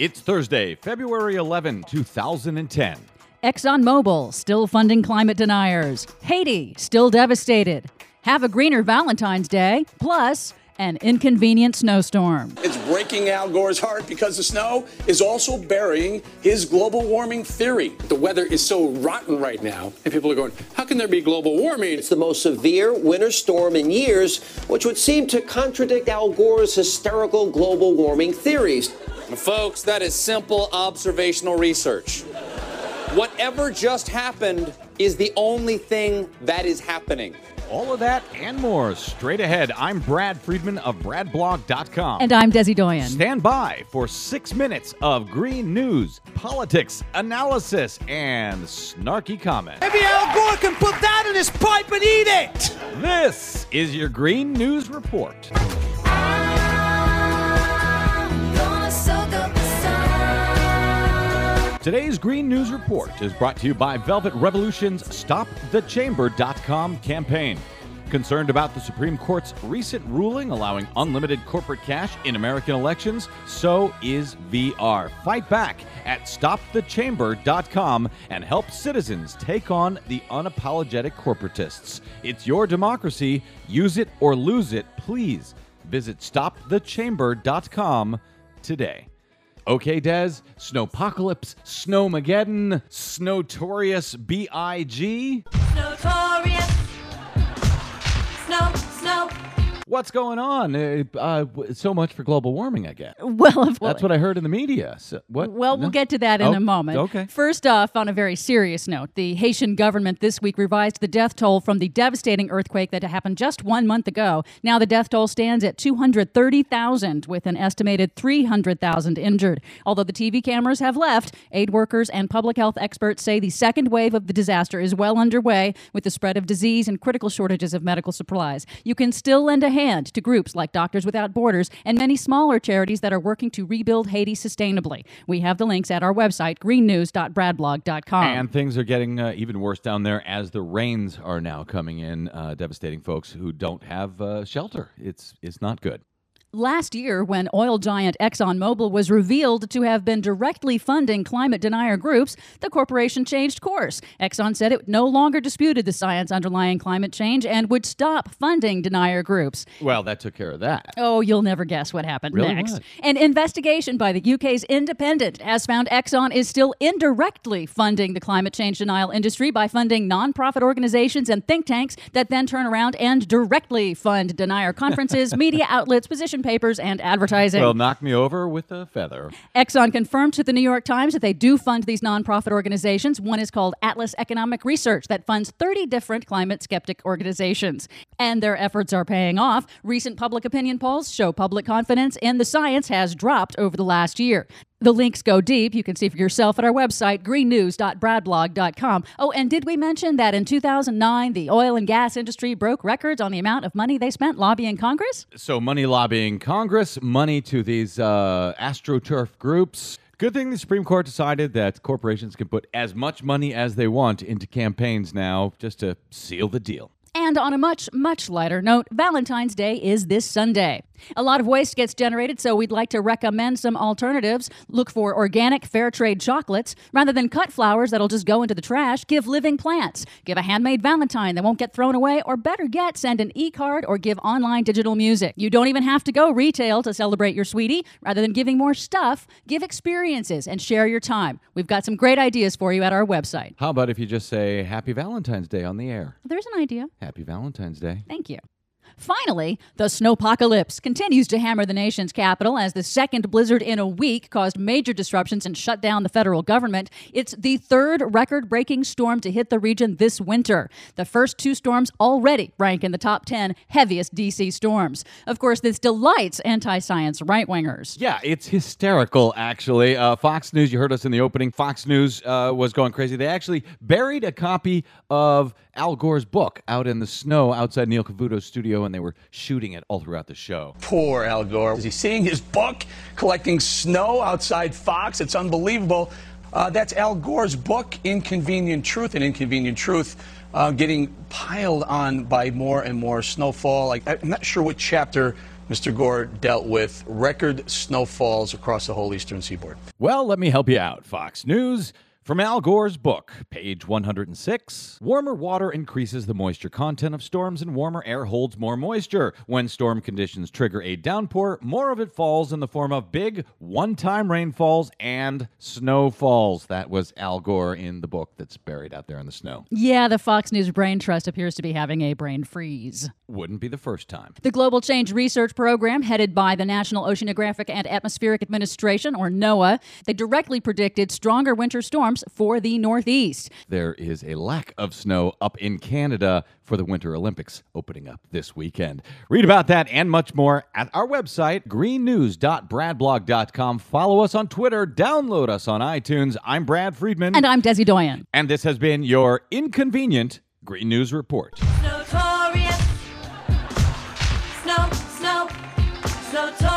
It's Thursday, February 11, 2010. ExxonMobil still funding climate deniers. Haiti still devastated. Have a greener Valentine's Day. Plus, an inconvenient snowstorm. It's breaking Al Gore's heart because the snow is also burying his global warming theory. The weather is so rotten right now, and people are going, How can there be global warming? It's the most severe winter storm in years, which would seem to contradict Al Gore's hysterical global warming theories. Folks, that is simple observational research. Whatever just happened is the only thing that is happening. All of that and more straight ahead. I'm Brad Friedman of BradBlog.com. And I'm Desi Doyen. Stand by for six minutes of green news, politics, analysis, and snarky comment. Maybe Al Gore can put that in his pipe and eat it. This is your Green News Report. Today's Green News Report is brought to you by Velvet Revolution's StopTheChamber.com campaign. Concerned about the Supreme Court's recent ruling allowing unlimited corporate cash in American elections? So is VR. Fight back at StopTheChamber.com and help citizens take on the unapologetic corporatists. It's your democracy. Use it or lose it. Please visit StopTheChamber.com today. Okay, Des, Snowpocalypse, Snowmageddon, Snowtorious B.I.G. Notorious. Snow, snow. What's going on? Uh, uh, so much for global warming, I guess. Well, of That's what I heard in the media. So, what? Well, No? we'll get to that in Oh, a moment. okay. First off, on a very serious note, the Haitian government this week revised the death toll from the devastating earthquake that happened just one month ago. Now the death toll stands at 230,000, with an estimated 300,000 injured. Although the TV cameras have left, aid workers and public health experts say the second wave of the disaster is well underway, with the spread of disease and critical shortages of medical supplies. You can still lend a hand to groups like Doctors Without Borders and many smaller charities that are working to rebuild Haiti sustainably. We have the links at our website, greennews.bradblog.com. And things are getting uh, even worse down there as the rains are now coming in, uh, devastating folks who don't have uh, shelter. It's it's not good. Last year, when oil giant ExxonMobil was revealed to have been directly funding climate denier groups, the corporation changed course. Exxon said it no longer disputed the science underlying climate change and would stop funding denier groups. Well, that took care of that. Oh, you'll never guess what happened Really? next. An investigation by the UK's Independent has found Exxon is still indirectly funding the climate change denial industry by funding nonprofit organizations and think tanks that then turn around and directly fund denier conferences, media outlets, position papers, and advertising. Well, knock me over with a feather. Exxon confirmed to the New York Times that they do fund these nonprofit organizations. One is called Atlas Economic Research that funds 30 different climate skeptic organizations. And their efforts are paying off. Recent public opinion polls show public confidence in the science has dropped over the last year. The links go deep. You can see for yourself at our website, greennews.bradblog.com. Oh, and did we mention that in 2009, the oil and gas industry broke records on the amount of money they spent lobbying Congress? So, money lobbying Congress, money to these uh, astroturf groups. Good thing the Supreme Court decided that corporations can put as much money as they want into campaigns now just to seal the deal. And on a much, much lighter note, Valentine's Day is this Sunday. A lot of waste gets generated, so we'd like to recommend some alternatives. Look for organic, fair trade chocolates. Rather than cut flowers that'll just go into the trash, give living plants. Give a handmade Valentine that won't get thrown away, or better yet, send an e card or give online digital music. You don't even have to go retail to celebrate your sweetie. Rather than giving more stuff, give experiences and share your time. We've got some great ideas for you at our website. How about if you just say Happy Valentine's Day on the air? There's an idea. Happy Valentine's Day. Thank you. Finally, the snowpocalypse continues to hammer the nation's capital as the second blizzard in a week caused major disruptions and shut down the federal government. It's the third record breaking storm to hit the region this winter. The first two storms already rank in the top 10 heaviest DC storms. Of course, this delights anti science right wingers. Yeah, it's hysterical, actually. Uh, Fox News, you heard us in the opening. Fox News uh, was going crazy. They actually buried a copy of Al Gore's book out in the snow outside Neil Cavuto's studio, and they were shooting it all throughout the show. Poor Al Gore. Is he seeing his book collecting snow outside Fox? It's unbelievable. Uh, that's Al Gore's book, Inconvenient Truth, and Inconvenient Truth uh, getting piled on by more and more snowfall. Like, I'm not sure what chapter Mr. Gore dealt with record snowfalls across the whole eastern seaboard. Well, let me help you out, Fox News. From Al Gore's book, page 106 Warmer water increases the moisture content of storms, and warmer air holds more moisture. When storm conditions trigger a downpour, more of it falls in the form of big, one time rainfalls and snowfalls. That was Al Gore in the book that's buried out there in the snow. Yeah, the Fox News Brain Trust appears to be having a brain freeze. Wouldn't be the first time. The Global Change Research Program, headed by the National Oceanographic and Atmospheric Administration, or NOAA, they directly predicted stronger winter storms for the Northeast. There is a lack of snow up in Canada for the Winter Olympics opening up this weekend. Read about that and much more at our website, greennews.bradblog.com. Follow us on Twitter, download us on iTunes. I'm Brad Friedman. And I'm Desi Doyen. And this has been your inconvenient Green News Report. Notorious. so tall.